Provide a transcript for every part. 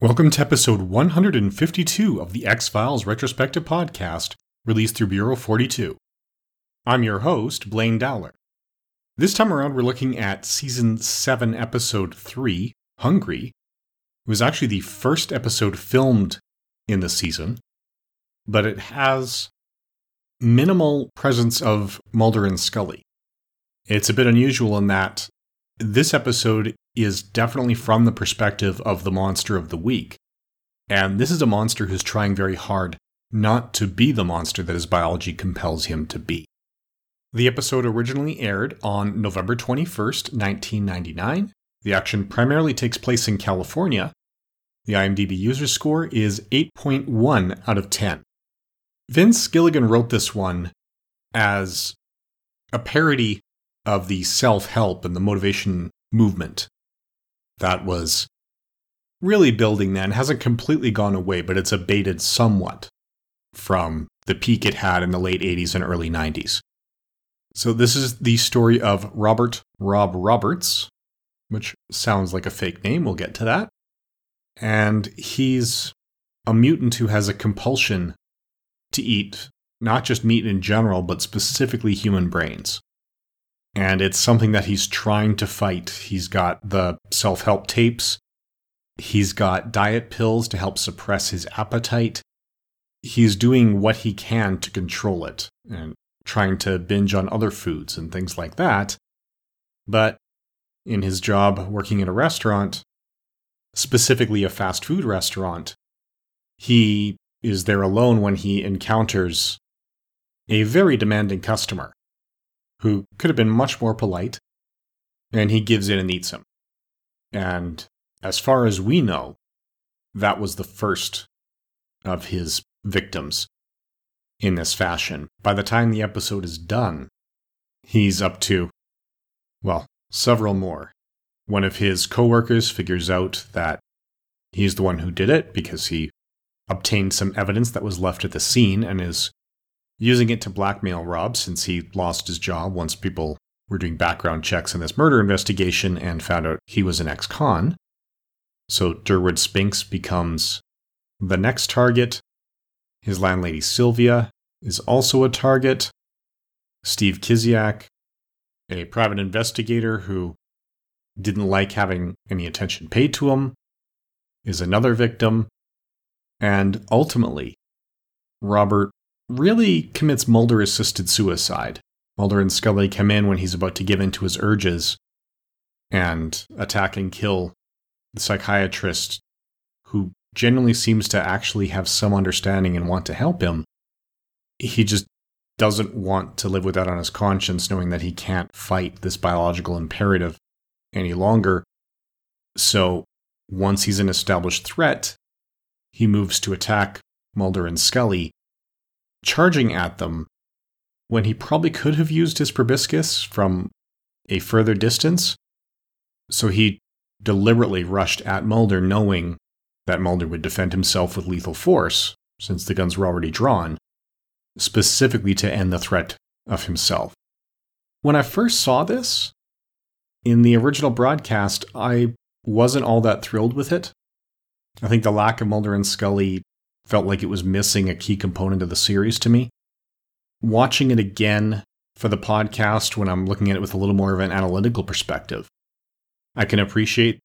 Welcome to episode 152 of the X Files Retrospective Podcast, released through Bureau 42. I'm your host, Blaine Dowler. This time around, we're looking at season 7, episode 3, Hungry. It was actually the first episode filmed in the season, but it has minimal presence of Mulder and Scully. It's a bit unusual in that this episode is definitely from the perspective of the monster of the week. And this is a monster who's trying very hard not to be the monster that his biology compels him to be. The episode originally aired on November 21st, 1999. The action primarily takes place in California. The IMDb user score is 8.1 out of 10. Vince Gilligan wrote this one as a parody of the self help and the motivation movement that was really building then hasn't completely gone away, but it's abated somewhat from the peak it had in the late 80s and early 90s. So, this is the story of Robert Rob Roberts, which sounds like a fake name. We'll get to that. And he's a mutant who has a compulsion to eat not just meat in general, but specifically human brains and it's something that he's trying to fight. He's got the self help tapes, he's got diet pills to help suppress his appetite. He's doing what he can to control it and trying to binge on other foods and things like that. But in his job working in a restaurant, specifically a fast food restaurant, he is there alone when he encounters a very demanding customer who could have been much more polite, and he gives in and eats him. And as far as we know, that was the first of his victims in this fashion. By the time the episode is done, he's up to, well, several more. One of his coworkers figures out that he's the one who did it because he obtained some evidence that was left at the scene and is using it to blackmail Rob since he lost his job once people were doing background checks in this murder investigation and found out he was an ex con. So Durwood Spinks becomes the next target. His landlady Sylvia is also a target. Steve Kiziak, a private investigator who didn't like having any attention paid to him, is another victim. And ultimately, Robert really commits Mulder assisted suicide. Mulder and Scully come in when he's about to give in to his urges and attack and kill the psychiatrist who genuinely seems to actually have some understanding and want to help him. He just doesn't want to live with that on his conscience, knowing that he can't fight this biological imperative any longer. So once he's an established threat, he moves to attack Mulder and Scully charging at them when he probably could have used his proboscis from a further distance. So he deliberately rushed at Mulder, knowing that Mulder would defend himself with lethal force, since the guns were already drawn, specifically to end the threat of himself. When I first saw this, in the original broadcast, I wasn't all that thrilled with it. I think the lack of Mulder and Scully felt like it was missing a key component of the series to me. Watching it again for the podcast when I'm looking at it with a little more of an analytical perspective, I can appreciate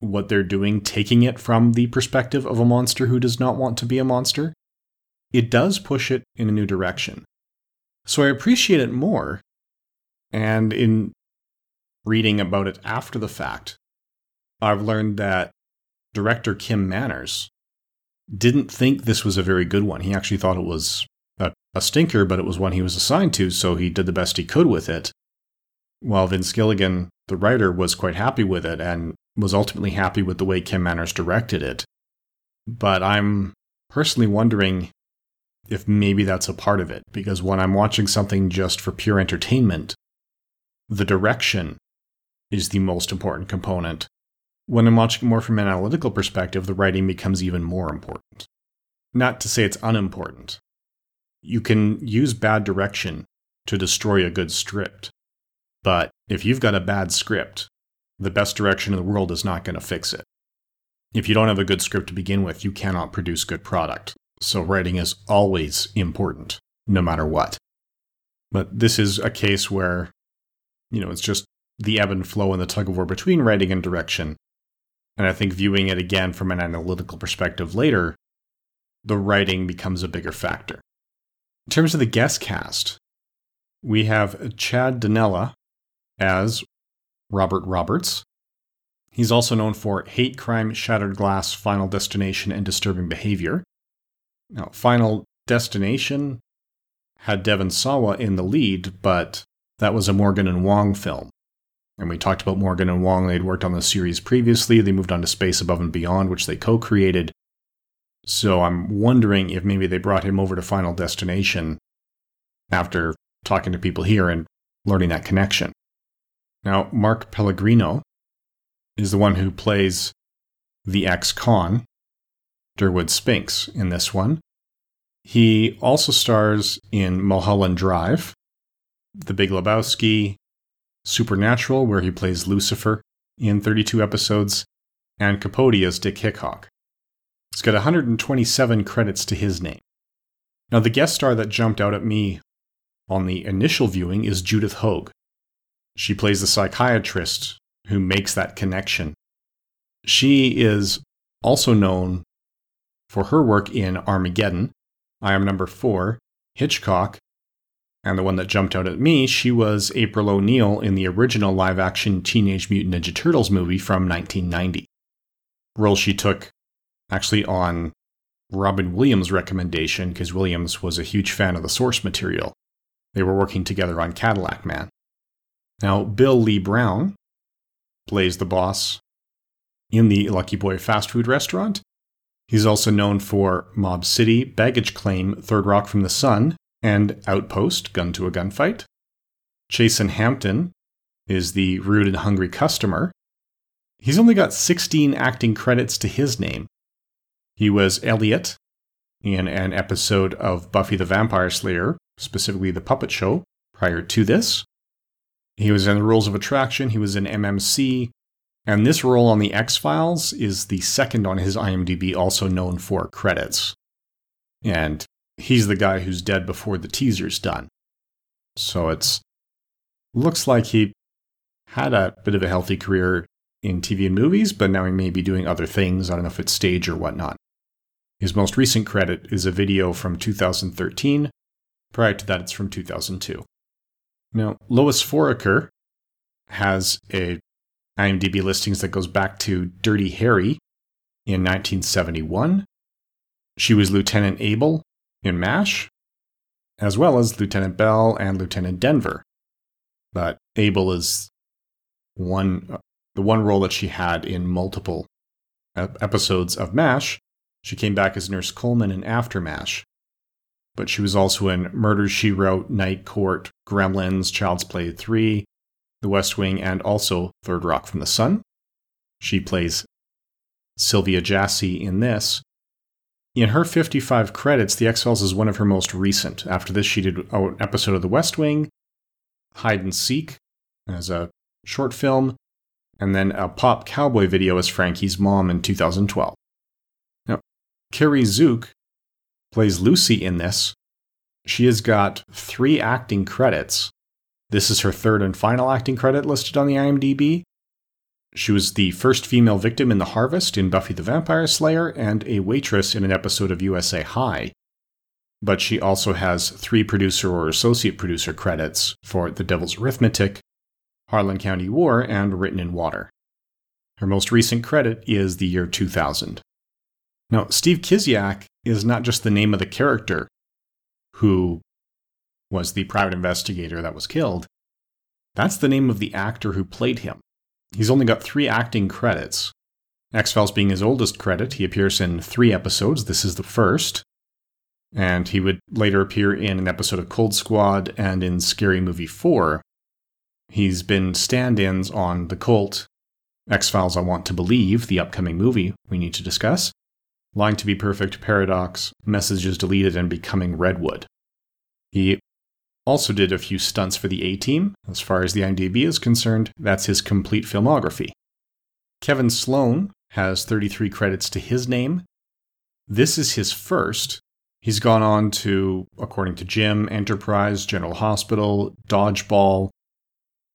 what they're doing, taking it from the perspective of a monster who does not want to be a monster. It does push it in a new direction. So I appreciate it more. And in reading about it after the fact, I've learned that director Kim Manners didn't think this was a very good one. He actually thought it was a, a stinker, but it was one he was assigned to, so he did the best he could with it. While Vince Gilligan, the writer, was quite happy with it and was ultimately happy with the way Kim Manners directed it. But I'm personally wondering if maybe that's a part of it, because when I'm watching something just for pure entertainment, the direction is the most important component when I'm watching more from an analytical perspective, the writing becomes even more important. Not to say it's unimportant. You can use bad direction to destroy a good script. But if you've got a bad script, the best direction in the world is not going to fix it. if you don't have a good script to begin with, you cannot produce good product. So writing is always important, no matter what. But this is a case where, you know, it's just the ebb and flow and the tug of war between writing and direction. And I think viewing it again from an analytical perspective later, the writing becomes a bigger factor. In terms of the guest cast, we have Chad Donella as Robert Roberts. He's also known for Hate Crime, Shattered Glass, Final Destination, and Disturbing Behavior. Now, Final Destination had Devon Sawa in the lead, but that was a Morgan and Wong film. And we talked about Morgan and Wong. They'd worked on the series previously. They moved on to Space Above and Beyond, which they co created. So I'm wondering if maybe they brought him over to Final Destination after talking to people here and learning that connection. Now, Mark Pellegrino is the one who plays the ex con, Durwood Spinks, in this one. He also stars in Mulholland Drive, The Big Lebowski, Supernatural, where he plays Lucifer in 32 episodes, and Capote as Dick Hickok. He's got 127 credits to his name. Now, the guest star that jumped out at me on the initial viewing is Judith Hoag. She plays the psychiatrist who makes that connection. She is also known for her work in Armageddon, I Am Number Four, Hitchcock, and the one that jumped out at me, she was April O'Neil in the original live action Teenage Mutant Ninja Turtles movie from 1990. Role she took actually on Robin Williams' recommendation because Williams was a huge fan of the source material. They were working together on Cadillac Man. Now, Bill Lee Brown plays the boss in the Lucky Boy fast food restaurant. He's also known for Mob City, Baggage Claim, Third Rock from the Sun, and Outpost, Gun to a Gunfight. Chasen Hampton is the rude and hungry customer. He's only got 16 acting credits to his name. He was Elliot in an episode of Buffy the Vampire Slayer, specifically the Puppet Show, prior to this. He was in the Rules of Attraction, he was in MMC, and this role on The X Files is the second on his IMDb, also known for credits. And he's the guy who's dead before the teaser's done. So it's looks like he had a bit of a healthy career in TV and movies, but now he may be doing other things. I don't know if it's stage or whatnot. His most recent credit is a video from 2013. Prior to that, it's from 2002. Now, Lois Foraker has a IMDb listings that goes back to Dirty Harry in 1971. She was Lieutenant Able in MASH, as well as Lieutenant Bell and Lieutenant Denver. But Able is one the one role that she had in multiple episodes of MASH. She came back as Nurse Coleman in After MASH but she was also in Murder She Wrote, Night Court, Gremlins, Child's Play 3, The West Wing, and also Third Rock from the Sun. She plays Sylvia Jassy in this. In her 55 credits, The X Files is one of her most recent. After this, she did an episode of The West Wing, Hide and Seek as a short film, and then a pop cowboy video as Frankie's mom in 2012. Now, Kari Zook plays Lucy in this. She has got three acting credits. This is her third and final acting credit listed on the IMDb. She was the first female victim in The Harvest in Buffy the Vampire Slayer and a waitress in an episode of USA High. But she also has three producer or associate producer credits for The Devil's Arithmetic, Harlan County War, and Written in Water. Her most recent credit is the year 2000. Now, Steve Kiziak is not just the name of the character who was the private investigator that was killed. That's the name of the actor who played him. He's only got three acting credits. X Files being his oldest credit, he appears in three episodes. This is the first. And he would later appear in an episode of Cold Squad and in Scary Movie 4. He's been stand ins on The Cult, X Files I Want to Believe, the upcoming movie we need to discuss, Lying to Be Perfect, Paradox, Messages Deleted, and Becoming Redwood. He also did a few stunts for the A Team. As far as the IMDb is concerned, that's his complete filmography. Kevin Sloan has 33 credits to his name. This is his first. He's gone on to, according to Jim, Enterprise, General Hospital, Dodgeball.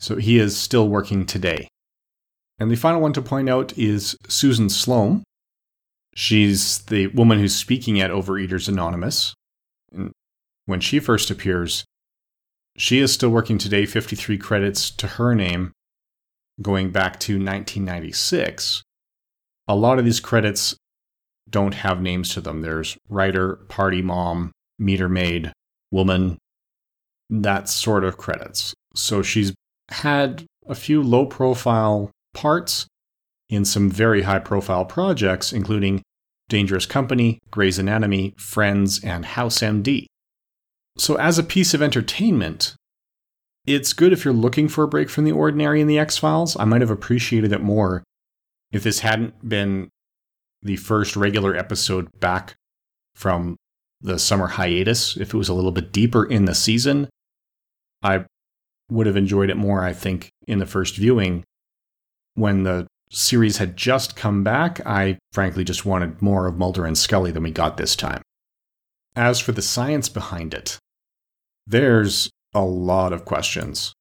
So he is still working today. And the final one to point out is Susan Sloan. She's the woman who's speaking at Overeaters Anonymous. And when she first appears, she is still working today, 53 credits to her name, going back to 1996. A lot of these credits don't have names to them. There's writer, party mom, meter maid, woman, that sort of credits. So she's had a few low profile parts in some very high profile projects, including Dangerous Company, Grey's Anatomy, Friends, and House MD. So, as a piece of entertainment, it's good if you're looking for a break from the ordinary in the X Files. I might have appreciated it more if this hadn't been the first regular episode back from the summer hiatus. If it was a little bit deeper in the season, I would have enjoyed it more, I think, in the first viewing. When the series had just come back, I frankly just wanted more of Mulder and Scully than we got this time. As for the science behind it, there's a lot of questions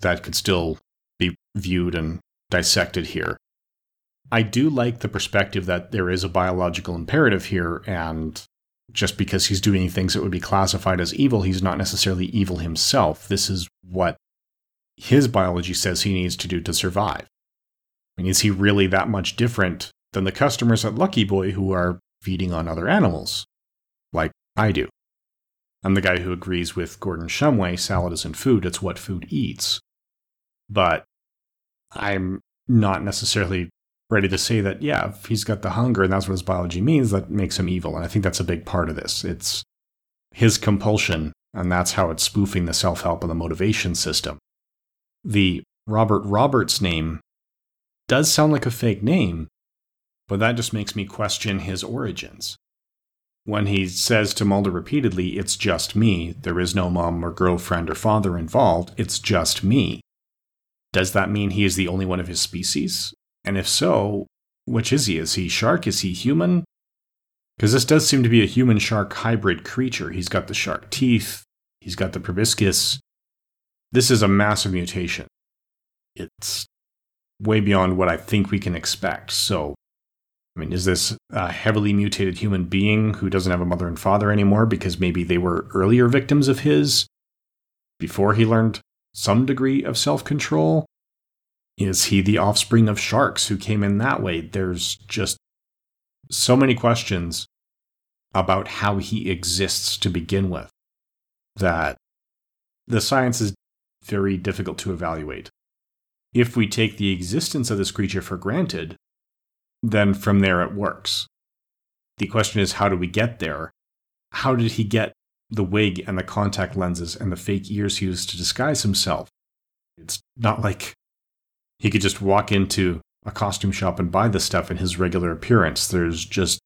that could still be viewed and dissected here. I do like the perspective that there is a biological imperative here, and just because he's doing things that would be classified as evil, he's not necessarily evil himself. This is what his biology says he needs to do to survive. I mean, is he really that much different than the customers at Lucky Boy who are feeding on other animals, like I do? I'm the guy who agrees with Gordon Shumway salad isn't food, it's what food eats. But I'm not necessarily ready to say that, yeah, if he's got the hunger and that's what his biology means, that makes him evil. And I think that's a big part of this. It's his compulsion, and that's how it's spoofing the self help and the motivation system. The Robert Roberts name does sound like a fake name, but that just makes me question his origins when he says to Mulder repeatedly, It's just me, there is no mom or girlfriend or father involved, it's just me. Does that mean he is the only one of his species? And if so, which is he? Is he shark? Is he human? Because this does seem to be a human shark hybrid creature. He's got the shark teeth, he's got the proboscis. This is a massive mutation. It's way beyond what I think we can expect. So I mean, is this a heavily mutated human being who doesn't have a mother and father anymore because maybe they were earlier victims of his before he learned some degree of self control? Is he the offspring of sharks who came in that way? There's just so many questions about how he exists to begin with that the science is very difficult to evaluate. If we take the existence of this creature for granted, then from there it works. The question is, how do we get there? How did he get the wig and the contact lenses and the fake ears he used to disguise himself? It's not like he could just walk into a costume shop and buy the stuff in his regular appearance. There's just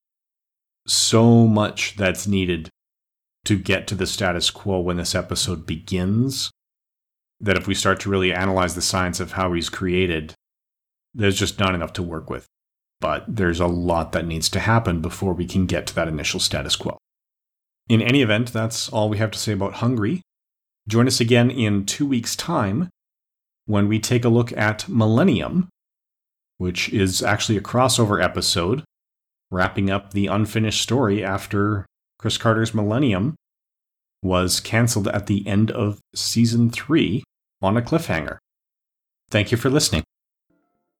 so much that's needed to get to the status quo when this episode begins that if we start to really analyze the science of how he's created, there's just not enough to work with but there's a lot that needs to happen before we can get to that initial status quo. In any event, that's all we have to say about Hungry. Join us again in two weeks' time when we take a look at Millennium, which is actually a crossover episode wrapping up the unfinished story after Chris Carter's Millennium was canceled at the end of season three on a cliffhanger. Thank you for listening.